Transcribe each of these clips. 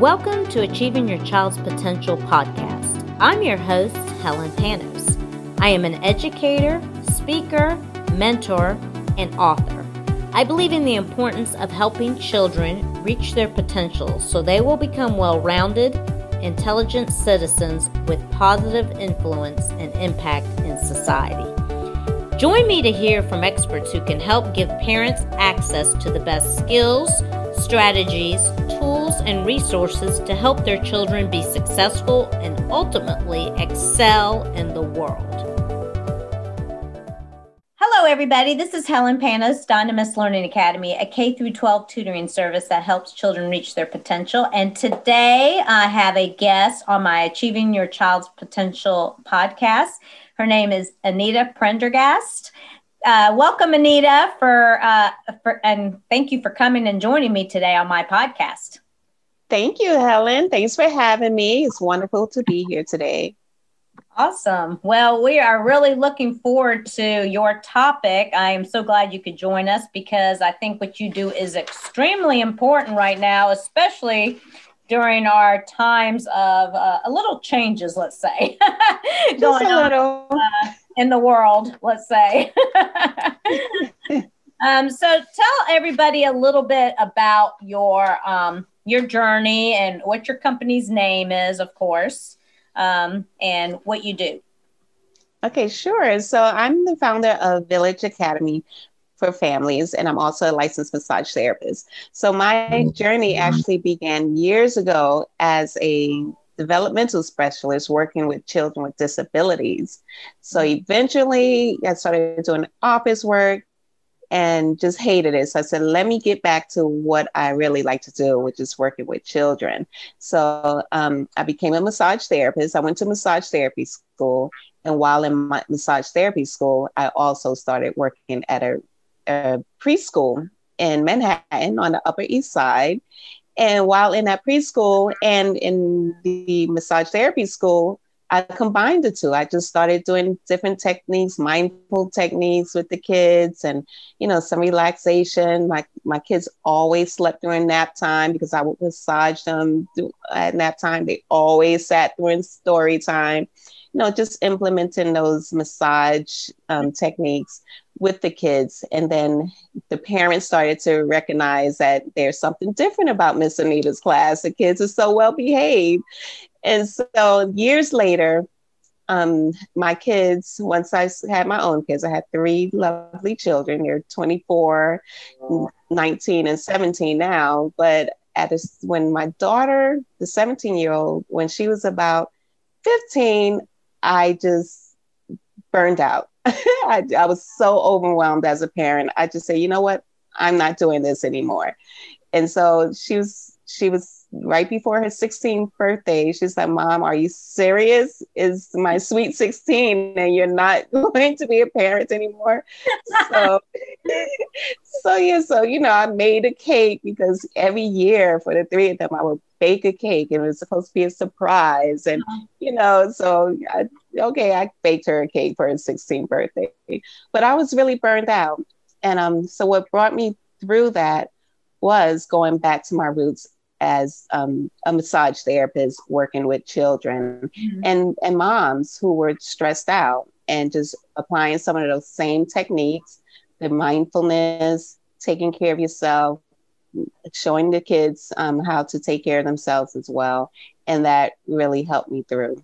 Welcome to Achieving Your Child's Potential podcast. I'm your host, Helen Panos. I am an educator, speaker, mentor, and author. I believe in the importance of helping children reach their potential so they will become well rounded, intelligent citizens with positive influence and impact in society. Join me to hear from experts who can help give parents access to the best skills, strategies, tools, and resources to help their children be successful and ultimately excel in the world. Hello, everybody. This is Helen Panos, Dynamis Learning Academy, a K through 12 tutoring service that helps children reach their potential. And today I have a guest on my Achieving Your Child's Potential podcast. Her name is Anita Prendergast. Uh, welcome, Anita, for, uh, for and thank you for coming and joining me today on my podcast. Thank you, Helen. Thanks for having me. It's wonderful to be here today. Awesome. Well, we are really looking forward to your topic. I am so glad you could join us because I think what you do is extremely important right now, especially during our times of uh, a little changes, let's say, going on uh, in the world, let's say. um, so tell everybody a little bit about your um, your journey and what your company's name is, of course, um, and what you do. Okay, sure. So I'm the founder of Village Academy for families, and I'm also a licensed massage therapist. So my mm-hmm. journey actually began years ago as a developmental specialist working with children with disabilities. So eventually I started doing office work and just hated it. So I said, let me get back to what I really like to do, which is working with children. So um, I became a massage therapist. I went to massage therapy school. And while in my massage therapy school, I also started working at a a preschool in Manhattan on the Upper East Side. And while in that preschool and in the massage therapy school, I combined the two. I just started doing different techniques, mindful techniques with the kids and, you know, some relaxation. My, my kids always slept during nap time because I would massage them at nap time. They always sat during story time. You know, just implementing those massage um, techniques with the kids. And then the parents started to recognize that there's something different about Miss Anita's class. The kids are so well behaved. And so years later, um, my kids, once I had my own kids, I had three lovely children. They're 24, 19, and 17 now. But at a, when my daughter, the 17 year old, when she was about 15, I just burned out. I, I was so overwhelmed as a parent. I just say, you know what? I'm not doing this anymore. And so she was, she was right before her 16th birthday. She's like, Mom, are you serious? Is my sweet 16 and you're not going to be a parent anymore? so, so yeah, so you know, I made a cake because every year for the three of them, I would bake a cake and it was supposed to be a surprise. And uh-huh. you know, so I, okay, I baked her a cake for her 16th birthday. But I was really burned out. And um, so what brought me through that was going back to my roots as um, a massage therapist working with children mm-hmm. and, and moms who were stressed out and just applying some of those same techniques the mindfulness taking care of yourself showing the kids um, how to take care of themselves as well and that really helped me through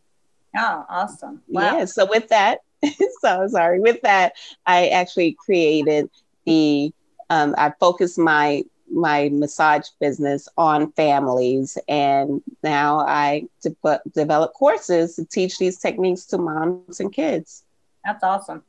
oh awesome wow. yeah so with that so sorry with that i actually created the um, i focused my my massage business on families. And now I de- develop courses to teach these techniques to moms and kids. That's awesome.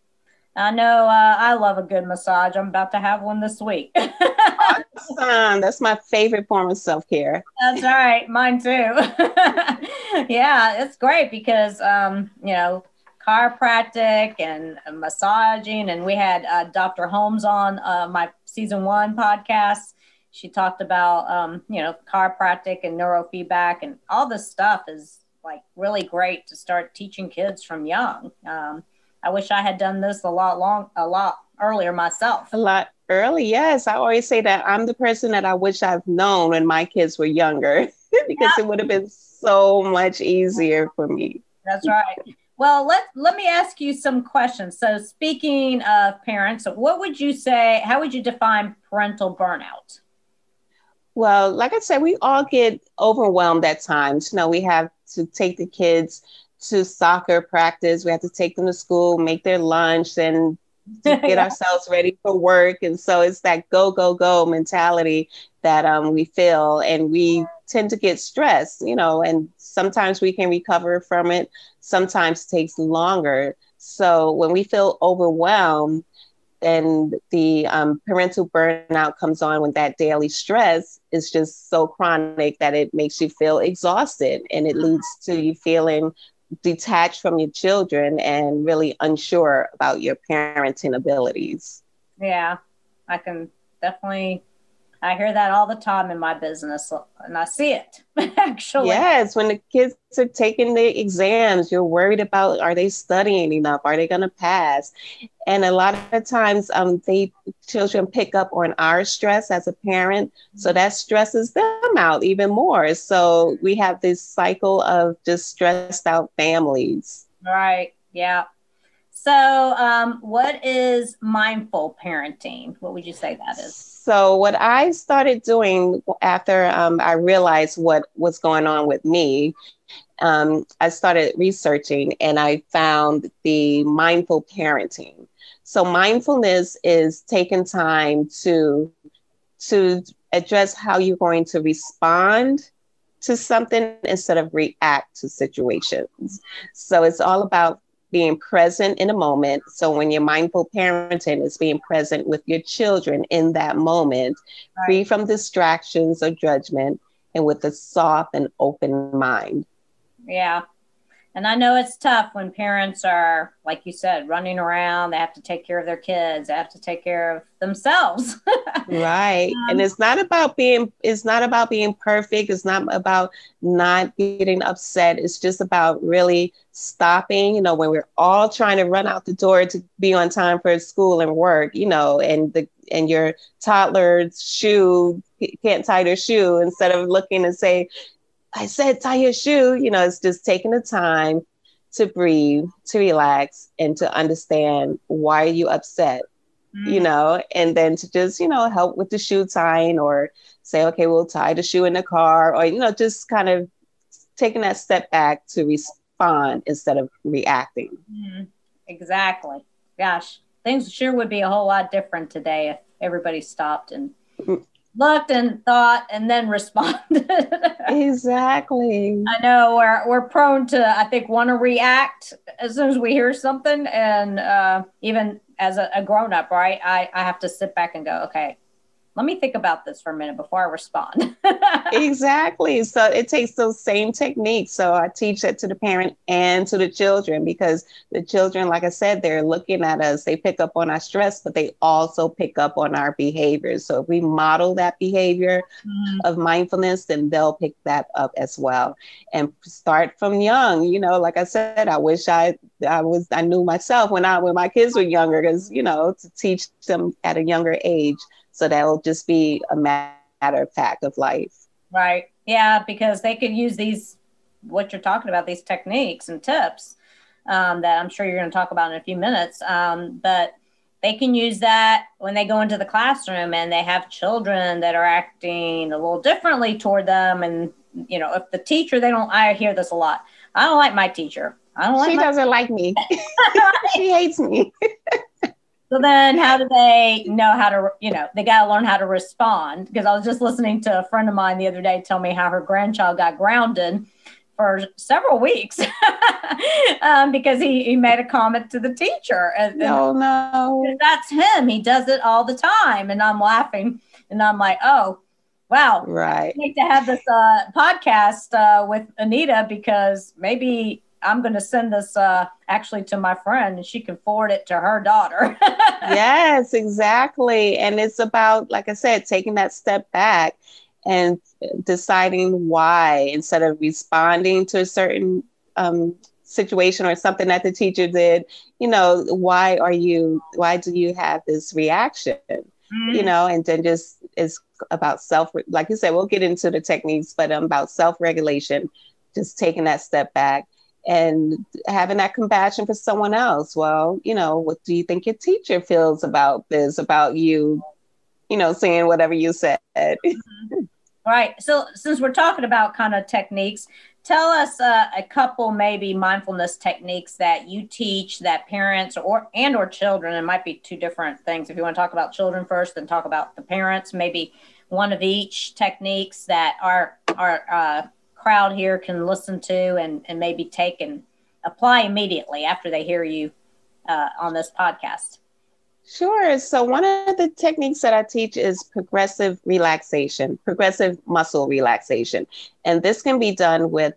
I know uh, I love a good massage. I'm about to have one this week. awesome. That's my favorite form of self care. That's right. Mine too. yeah, it's great because, um, you know, chiropractic and massaging. And we had uh, Dr. Holmes on uh, my season one podcast she talked about um, you know chiropractic and neurofeedback and all this stuff is like really great to start teaching kids from young um, i wish i had done this a lot long a lot earlier myself a lot early yes i always say that i'm the person that i wish i've known when my kids were younger because yeah. it would have been so much easier for me. That's right. Well, let let me ask you some questions. So, speaking of parents, what would you say? How would you define parental burnout? Well, like I said, we all get overwhelmed at times. You know, we have to take the kids to soccer practice. We have to take them to school, make their lunch, and get yeah. ourselves ready for work. And so it's that go, go, go mentality that um, we feel. And we tend to get stressed, you know, and sometimes we can recover from it, sometimes it takes longer. So when we feel overwhelmed, and the um, parental burnout comes on when that daily stress is just so chronic that it makes you feel exhausted and it leads to you feeling detached from your children and really unsure about your parenting abilities. Yeah, I can definitely I hear that all the time in my business, and I see it actually. Yes, when the kids are taking the exams, you're worried about are they studying enough? Are they going to pass? And a lot of times, um, they children pick up on our stress as a parent, so that stresses them out even more. So we have this cycle of just stressed out families. Right. Yeah. So, um, what is mindful parenting? What would you say that is? So, what I started doing after um, I realized what was going on with me, um, I started researching and I found the mindful parenting. So, mindfulness is taking time to to address how you're going to respond to something instead of react to situations. So, it's all about being present in a moment. So when you're mindful parenting, is being present with your children in that moment, right. free from distractions or judgment, and with a soft and open mind. Yeah. And I know it's tough when parents are, like you said, running around. They have to take care of their kids. They have to take care of themselves. right. Um, and it's not about being. It's not about being perfect. It's not about not getting upset. It's just about really stopping. You know, when we're all trying to run out the door to be on time for school and work. You know, and the and your toddler's shoe can't tie their shoe instead of looking and say I said, tie your shoe. You know, it's just taking the time to breathe, to relax, and to understand why are you upset, mm. you know, and then to just, you know, help with the shoe tying or say, okay, we'll tie the shoe in the car or, you know, just kind of taking that step back to respond instead of reacting. Mm. Exactly. Gosh, things sure would be a whole lot different today if everybody stopped and mm looked and thought and then responded. exactly. I know we're we're prone to I think want to react as soon as we hear something, and uh, even as a, a grown up, right? I I have to sit back and go, okay, let me think about this for a minute before I respond. exactly. So it takes those same techniques. So I teach that to the parent and to the children because the children, like I said, they're looking at us, they pick up on our stress, but they also pick up on our behaviors. So if we model that behavior mm-hmm. of mindfulness, then they'll pick that up as well. And start from young. You know, like I said, I wish I I was I knew myself when I when my kids were younger, because you know, to teach them at a younger age so that'll just be a matter of fact of life. Right. Yeah, because they could use these, what you're talking about, these techniques and tips um, that I'm sure you're going to talk about in a few minutes. Um, but they can use that when they go into the classroom and they have children that are acting a little differently toward them. And, you know, if the teacher, they don't, I hear this a lot. I don't like my teacher. I don't like she doesn't like me. she hates me. So then how do they know how to, you know, they got to learn how to respond? Because I was just listening to a friend of mine the other day tell me how her grandchild got grounded for several weeks um, because he, he made a comment to the teacher. And, no, no. That's him. He does it all the time. And I'm laughing and I'm like, oh, wow. Right. I need to have this uh, podcast uh, with Anita because maybe I'm going to send this uh, actually to my friend and she can forward it to her daughter. yes, exactly. And it's about, like I said, taking that step back and deciding why instead of responding to a certain um, situation or something that the teacher did, you know, why are you, why do you have this reaction? Mm-hmm. You know, and then just is about self, like you said, we'll get into the techniques, but um, about self regulation, just taking that step back and having that compassion for someone else. Well, you know, what do you think your teacher feels about this, about you, you know, saying whatever you said? Mm-hmm. Right. So, since we're talking about kind of techniques, tell us uh, a couple maybe mindfulness techniques that you teach that parents or and or children it might be two different things if you want to talk about children first then talk about the parents maybe one of each techniques that our our uh, crowd here can listen to and and maybe take and apply immediately after they hear you uh, on this podcast Sure. So, one of the techniques that I teach is progressive relaxation, progressive muscle relaxation. And this can be done with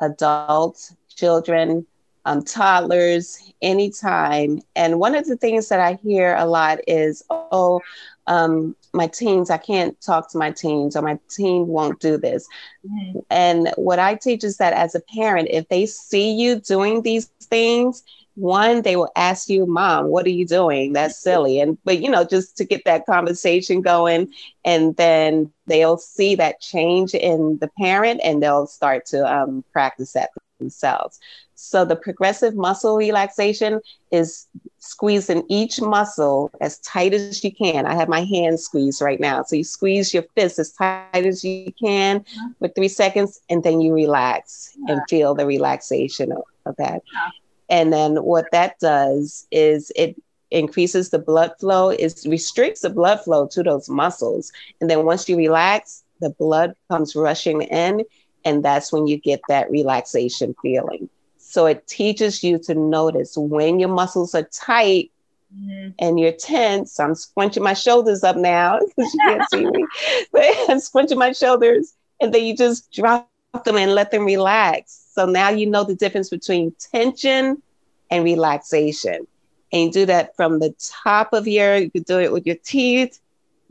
adults, children, um, toddlers, anytime. And one of the things that I hear a lot is, oh, um, my teens, I can't talk to my teens, or my teen won't do this. Mm-hmm. And what I teach is that as a parent, if they see you doing these things, one they will ask you mom what are you doing that's silly and but you know just to get that conversation going and then they'll see that change in the parent and they'll start to um, practice that themselves so the progressive muscle relaxation is squeezing each muscle as tight as you can i have my hand squeezed right now so you squeeze your fist as tight as you can uh-huh. for three seconds and then you relax yeah. and feel the relaxation of, of that yeah and then what that does is it increases the blood flow, it restricts the blood flow to those muscles. And then once you relax, the blood comes rushing in, and that's when you get that relaxation feeling. So it teaches you to notice when your muscles are tight mm-hmm. and you're tense. I'm scrunching my shoulders up now because you can't see me, but I'm scrunching my shoulders, and then you just drop them and let them relax. So now you know the difference between tension and relaxation. And you do that from the top of your, you could do it with your teeth,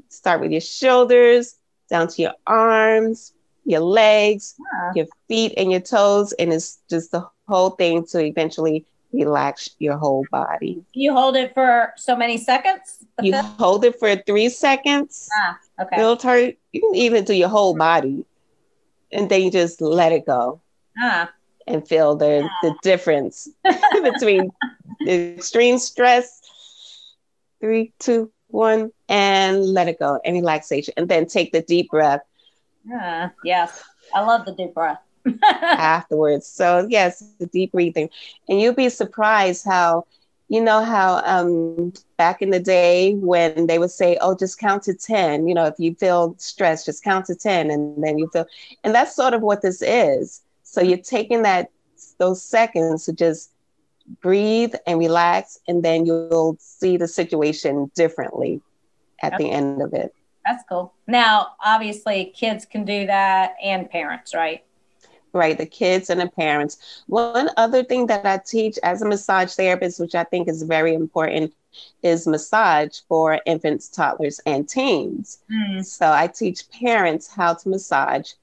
start with your shoulders, down to your arms, your legs, yeah. your feet, and your toes. And it's just the whole thing to eventually relax your whole body. You hold it for so many seconds? You hold it for three seconds. Ah, okay. It'll turn, you can even do your whole body. And then you just let it go. Ah and feel the, the difference between extreme stress, three, two, one, and let it go and relaxation. And then take the deep breath. Yeah, yes. I love the deep breath. afterwards. So yes, the deep breathing. And you'll be surprised how you know how um, back in the day when they would say, "Oh, just count to ten. You know, if you feel stressed, just count to ten, and then you feel." And that's sort of what this is. So you're taking that those seconds to just breathe and relax, and then you'll see the situation differently at the end of it. That's cool. Now, obviously, kids can do that and parents, right? Right, the kids and the parents. One other thing that I teach as a massage therapist, which I think is very important, is massage for infants, toddlers, and teens. Mm. So I teach parents how to massage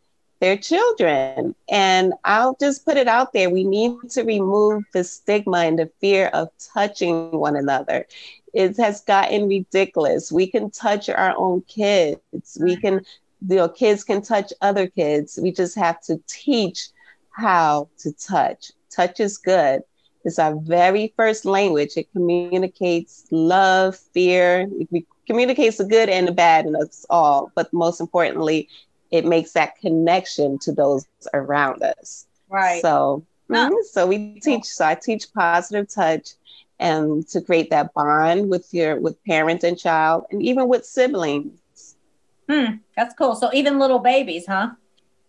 their children. And I'll just put it out there we need to remove the stigma and the fear of touching one another. It has gotten ridiculous. We can touch our own kids. We can, you know, kids can touch other kids. We just have to teach how to touch. Touch is good. It's our very first language. It communicates love, fear. It communicates the good and the bad in us all. But most importantly, it makes that connection to those around us. Right. So, mm-hmm. so we teach. So I teach positive touch, and to create that bond with your with parent and child, and even with siblings. Hmm, that's cool. So even little babies, huh?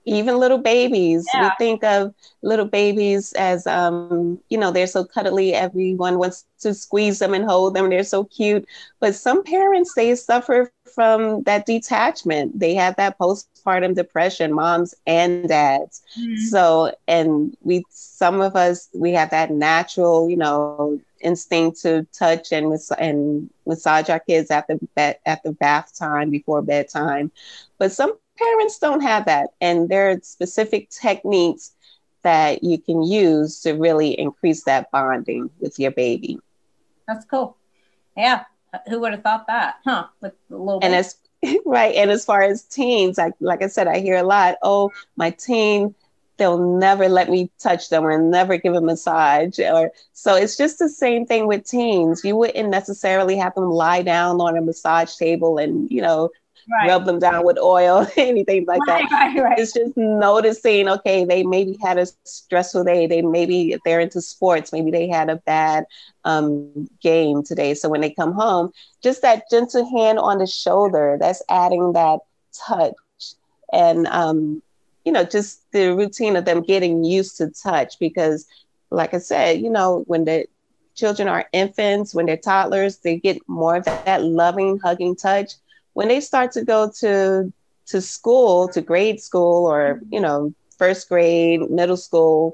Even little babies. Yeah. we think of little babies as um you know they're so cuddly everyone wants to squeeze them and hold them they're so cute. But some parents they suffer from that detachment. They have that postpartum depression moms and dads. Mm-hmm. so and we some of us we have that natural you know instinct to touch and and massage our kids after bed after bath time before bedtime. But some parents don't have that. And there are specific techniques that you can use to really increase that bonding with your baby. That's cool. Yeah. Who would have thought that? Huh? With a little And as right. And as far as teens, like like I said, I hear a lot. Oh, my teen, they'll never let me touch them or never give a massage. Or so it's just the same thing with teens. You wouldn't necessarily have them lie down on a massage table and you know right. rub them down with oil, anything like right, that. Right, it's just noticing, okay, they maybe had a stressful day. They maybe if they're into sports, maybe they had a bad um, game today. So when they come home, just that gentle hand on the shoulder, that's adding that touch. And um, you know, just the routine of them getting used to touch because like I said, you know, when the children are infants, when they're toddlers, they get more of that loving, hugging touch when they start to go to to school, to grade school, or you know, first grade, middle school,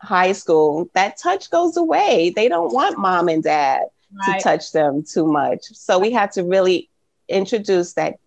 high school, that touch goes away. They don't want mom and dad right. to touch them too much. So we have to really introduce that.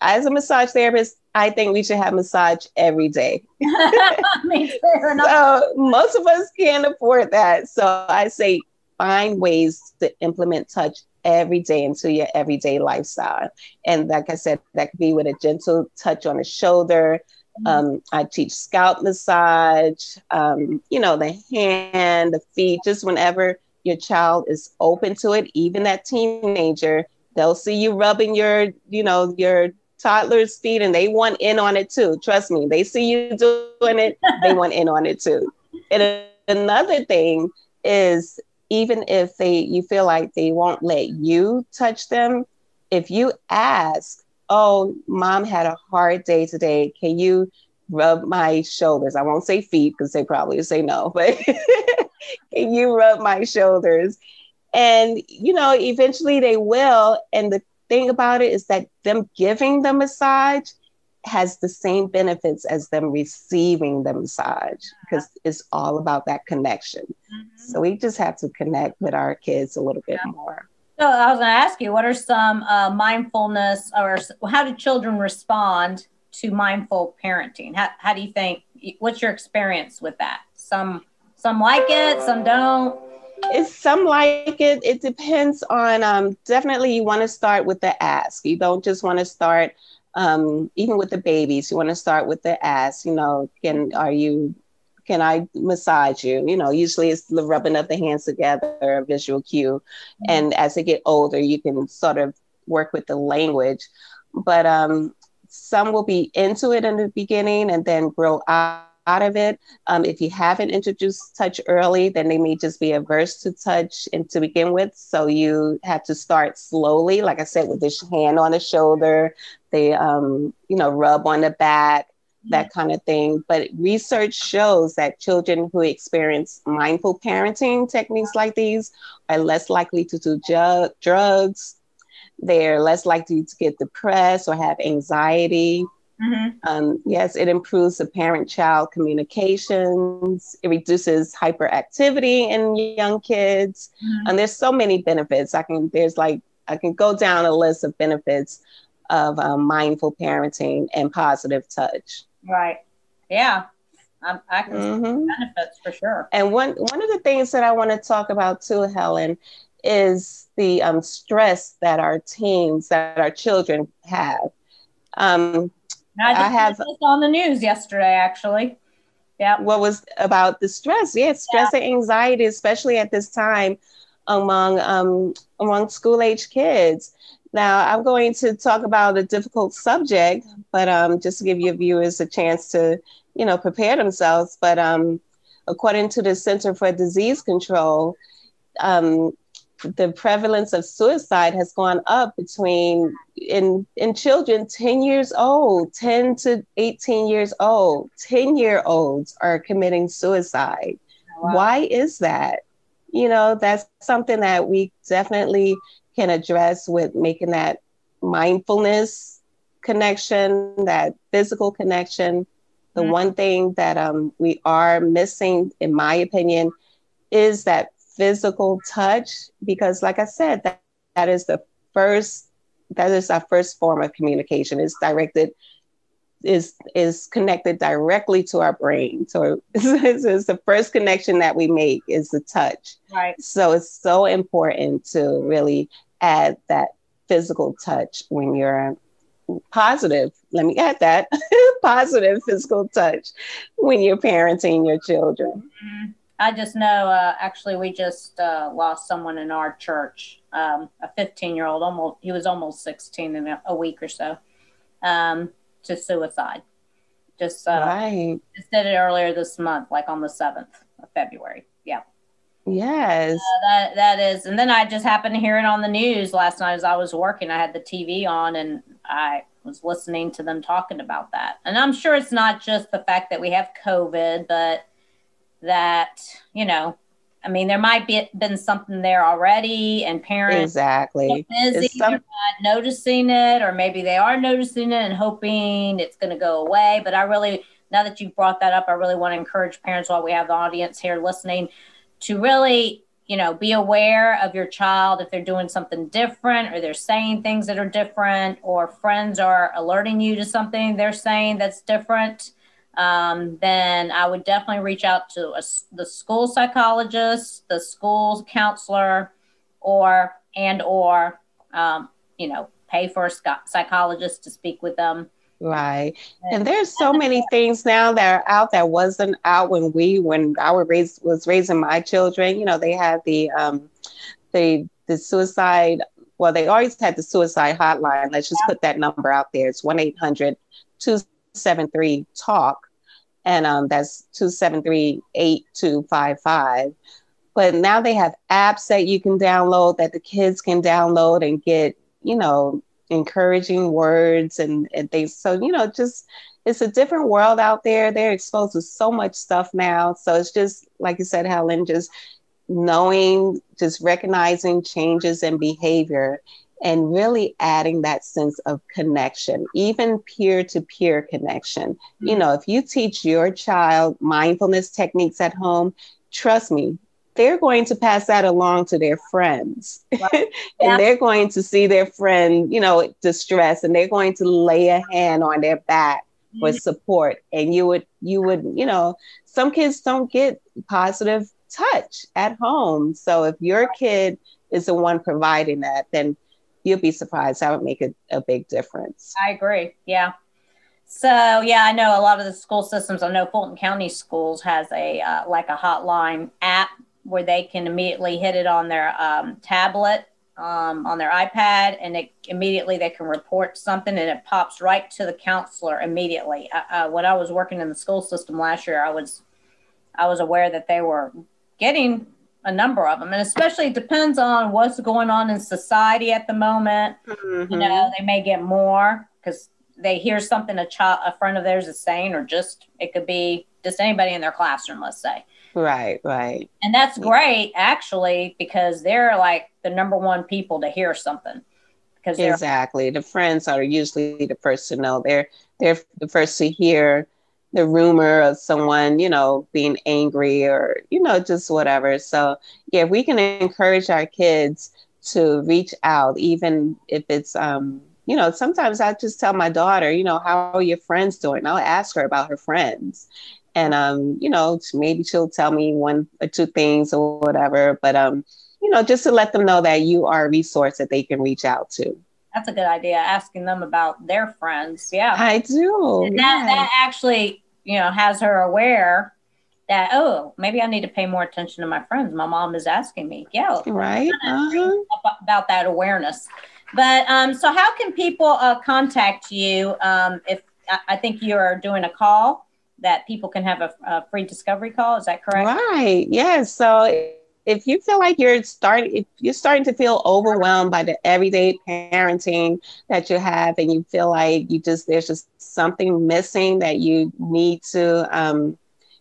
As a massage therapist, I think we should have massage every day. so most of us can't afford that. So I say find ways to implement touch every day into your everyday lifestyle. And like I said, that could be with a gentle touch on the shoulder. Mm-hmm. Um, I teach scalp massage, um, you know, the hand, the feet, just whenever your child is open to it, even that teenager, they'll see you rubbing your, you know, your toddler's feet and they want in on it too. Trust me, they see you doing it, they want in on it too. And another thing is even if they you feel like they won't let you touch them, if you ask, "Oh, mom had a hard day today. Can you rub my shoulders?" I won't say feet because they probably say no, but can you rub my shoulders? And you know, eventually they will. And the thing about it is that them giving the massage has the same benefits as them receiving the massage because it's all about that connection. Mm-hmm. So we just have to connect with our kids a little bit yeah. more. So I was going to ask you, what are some uh, mindfulness or how do children respond to mindful parenting? How, how do you think? What's your experience with that? Some some like it, some don't. It's some like it. It depends on. Um, definitely, you want to start with the ask. You don't just want to start um, even with the babies, you want to start with the ass. you know, can, are you, can I massage you? You know, usually it's the rubbing of the hands together, a visual cue. Mm-hmm. And as they get older, you can sort of work with the language. But um, some will be into it in the beginning and then grow out out of it. Um, if you haven't introduced touch early, then they may just be averse to touch and to begin with. So you have to start slowly, like I said, with this hand on the shoulder, they, um, you know, rub on the back, that kind of thing. But research shows that children who experience mindful parenting techniques like these are less likely to do ju- drugs. They're less likely to get depressed or have anxiety. Mm-hmm. Um, yes, it improves the parent child communications. It reduces hyperactivity in young kids. Mm-hmm. And there's so many benefits. I can, there's like, I can go down a list of benefits of um, mindful parenting and positive touch. Right. Yeah. I, I can mm-hmm. benefits for sure. And one, one of the things that I want to talk about too, Helen, is the um, stress that our teens, that our children have. Um, I, I have on the news yesterday, actually. Yeah. What was about the stress? Yeah, stress yeah. and anxiety, especially at this time among um, among school age kids. Now, I'm going to talk about a difficult subject, but um, just to give your viewers a chance to, you know, prepare themselves. But um, according to the Center for Disease Control, um, the prevalence of suicide has gone up between in in children 10 years old 10 to 18 years old 10 year olds are committing suicide wow. why is that you know that's something that we definitely can address with making that mindfulness connection that physical connection the mm-hmm. one thing that um, we are missing in my opinion is that physical touch because like i said that, that is the first that is our first form of communication. It's directed is is connected directly to our brain. So it's, it's the first connection that we make is the touch. Right. So it's so important to really add that physical touch when you're positive, let me add that. Positive physical touch when you're parenting your children. Mm-hmm. I just know, uh, actually, we just uh, lost someone in our church, um, a 15 year old, almost, he was almost 16 in a, a week or so, um, to suicide. Just, uh, right. just did it earlier this month, like on the 7th of February. Yeah. Yes. Uh, that that is, and then I just happened to hear it on the news last night as I was working. I had the TV on and I was listening to them talking about that. And I'm sure it's not just the fact that we have COVID, but that you know, I mean, there might be been something there already, and parents exactly busy, some- not noticing it, or maybe they are noticing it and hoping it's going to go away. But I really, now that you've brought that up, I really want to encourage parents while we have the audience here listening to really you know be aware of your child if they're doing something different or they're saying things that are different or friends are alerting you to something they're saying that's different um, then i would definitely reach out to a, the school psychologist the school counselor or and or um, you know pay for a psychologist to speak with them Right. And there's so many things now that are out that wasn't out when we when I was raised was raising my children. You know, they had the um the the suicide well, they always had the suicide hotline. Let's just put that number out there. It's 1 800 273 TALK. And um, that's 273 8255. But now they have apps that you can download that the kids can download and get, you know, encouraging words and, and things. So, you know, just it's a different world out there. They're exposed to so much stuff now. So it's just, like you said, Helen, just knowing, just recognizing changes in behavior and really adding that sense of connection, even peer to peer connection. Mm-hmm. You know, if you teach your child mindfulness techniques at home, trust me, they're going to pass that along to their friends and yeah. they're going to see their friend you know distress and they're going to lay a hand on their back for mm-hmm. support and you would you would you know some kids don't get positive touch at home so if your kid is the one providing that then you'll be surprised that would make a, a big difference i agree yeah so yeah, I know a lot of the school systems. I know Fulton County Schools has a uh, like a hotline app where they can immediately hit it on their um, tablet, um, on their iPad, and it, immediately they can report something and it pops right to the counselor immediately. Uh, uh, when I was working in the school system last year, I was I was aware that they were getting a number of them, and especially it depends on what's going on in society at the moment. Mm-hmm. You know, they may get more because they hear something a child, a friend of theirs is saying, or just it could be just anybody in their classroom, let's say. Right, right. And that's great actually because they're like the number one people to hear something. Because exactly, the friends are usually the first to know. They're they're the first to hear the rumor of someone, you know, being angry or you know just whatever. So yeah, we can encourage our kids to reach out, even if it's um you know, sometimes I just tell my daughter, you know, how are your friends doing? I'll ask her about her friends and um, you know, maybe she'll tell me one or two things or whatever. But um, you know, just to let them know that you are a resource that they can reach out to. That's a good idea. Asking them about their friends. Yeah, I do. That that actually, you know, has her aware that oh, maybe I need to pay more attention to my friends. My mom is asking me. Yeah, right. Uh-huh. About that awareness. But um, so how can people uh, contact you um, if I think you are doing a call? that people can have a, a free discovery call. Is that correct? Right. Yes. So if you feel like you're starting if you're starting to feel overwhelmed by the everyday parenting that you have and you feel like you just there's just something missing that you need to um,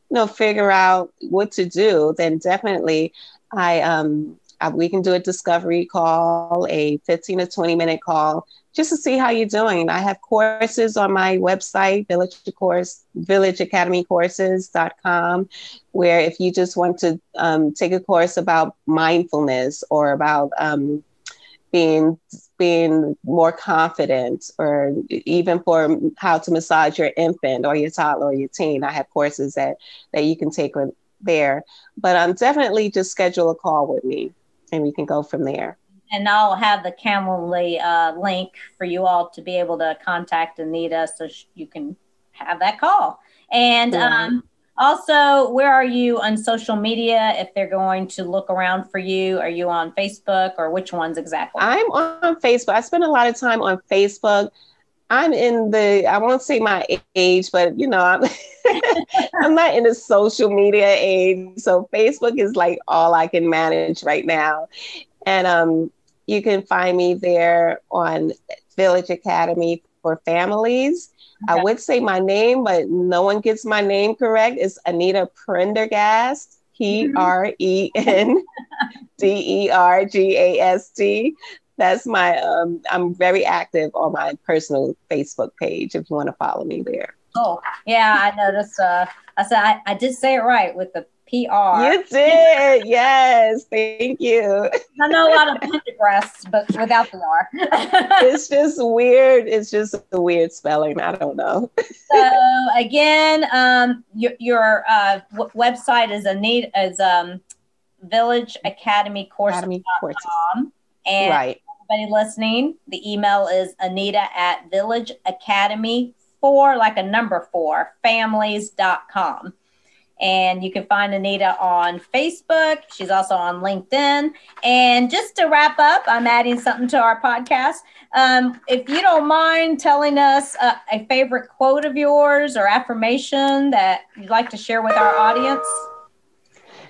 you know figure out what to do then definitely i um I, we can do a discovery call a 15 to 20 minute call just to see how you're doing. I have courses on my website, Village Course, villageacademycourses.com, where if you just want to um, take a course about mindfulness or about um, being being more confident or even for how to massage your infant or your toddler or your teen i have courses that that you can take there but um, definitely just schedule a call with me and we can go from there and I'll have the Calendly uh, link for you all to be able to contact Anita so sh- you can have that call. And um, also, where are you on social media if they're going to look around for you? Are you on Facebook or which ones exactly? I'm on Facebook. I spend a lot of time on Facebook. I'm in the I won't say my age, but you know, I'm I'm not in the social media age. So Facebook is like all I can manage right now. And um you can find me there on Village Academy for Families. Okay. I would say my name, but no one gets my name correct. It's Anita Prendergast, P R E N D E R G A S T. That's my, um, I'm very active on my personal Facebook page if you want to follow me there. Oh, yeah, I noticed. Uh, I said I, I did say it right with the PR. You did, yes. Thank you. I know a lot of Pendergasts, but without the R. it's just weird. It's just a weird spelling. I don't know. so again, um, your, your uh, w- website is a need is um, Village Academy Course. Academy courses. And right. everybody listening, the email is Anita at Village Academy four, like a number four, families.com. And you can find Anita on Facebook. She's also on LinkedIn. And just to wrap up, I'm adding something to our podcast. Um, if you don't mind telling us a, a favorite quote of yours or affirmation that you'd like to share with our audience.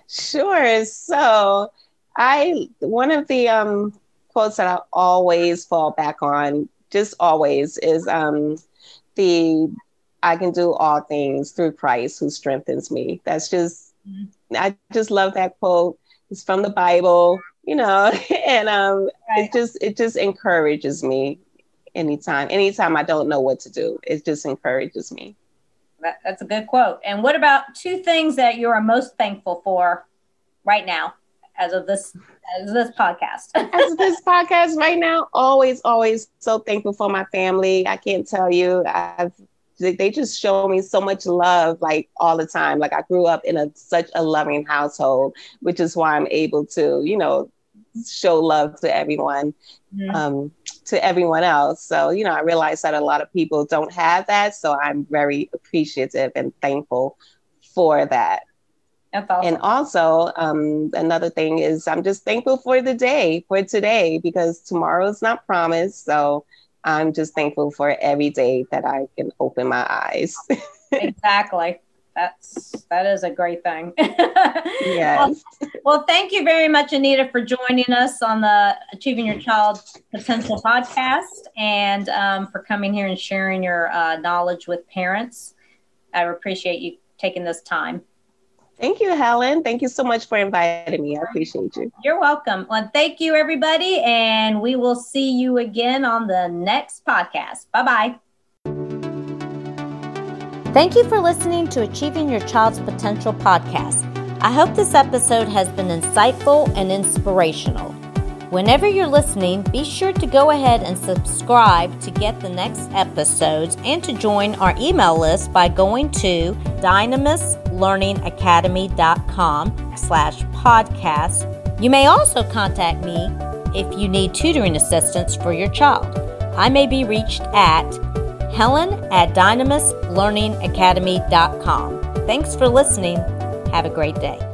Sure. So, I one of the um, quotes that I always fall back on, just always, is um, the I can do all things through Christ who strengthens me. That's just. I just love that quote. It's from the Bible, you know, and um, it just it just encourages me anytime. Anytime I don't know what to do, it just encourages me. That, that's a good quote. And what about two things that you are most thankful for right now, as of this as this podcast? as this podcast right now, always, always so thankful for my family. I can't tell you. I've they just show me so much love like all the time like i grew up in a such a loving household which is why i'm able to you know show love to everyone mm-hmm. um, to everyone else so you know i realize that a lot of people don't have that so i'm very appreciative and thankful for that awesome. And also, um, another thing is, I'm just thankful for the day, for today, because tomorrow is not promised. So I'm just thankful for every day that I can open my eyes. exactly. That's that is a great thing. yes. Well, well, thank you very much, Anita, for joining us on the Achieving Your Child Potential podcast and um, for coming here and sharing your uh, knowledge with parents. I appreciate you taking this time. Thank you, Helen. Thank you so much for inviting me. I appreciate you. You're welcome. Well, thank you, everybody. And we will see you again on the next podcast. Bye bye. Thank you for listening to Achieving Your Child's Potential podcast. I hope this episode has been insightful and inspirational. Whenever you're listening, be sure to go ahead and subscribe to get the next episodes and to join our email list by going to Dynamis learningacademy.com slash podcast. You may also contact me if you need tutoring assistance for your child. I may be reached at helen at dynamislearningacademy.com. Thanks for listening. Have a great day.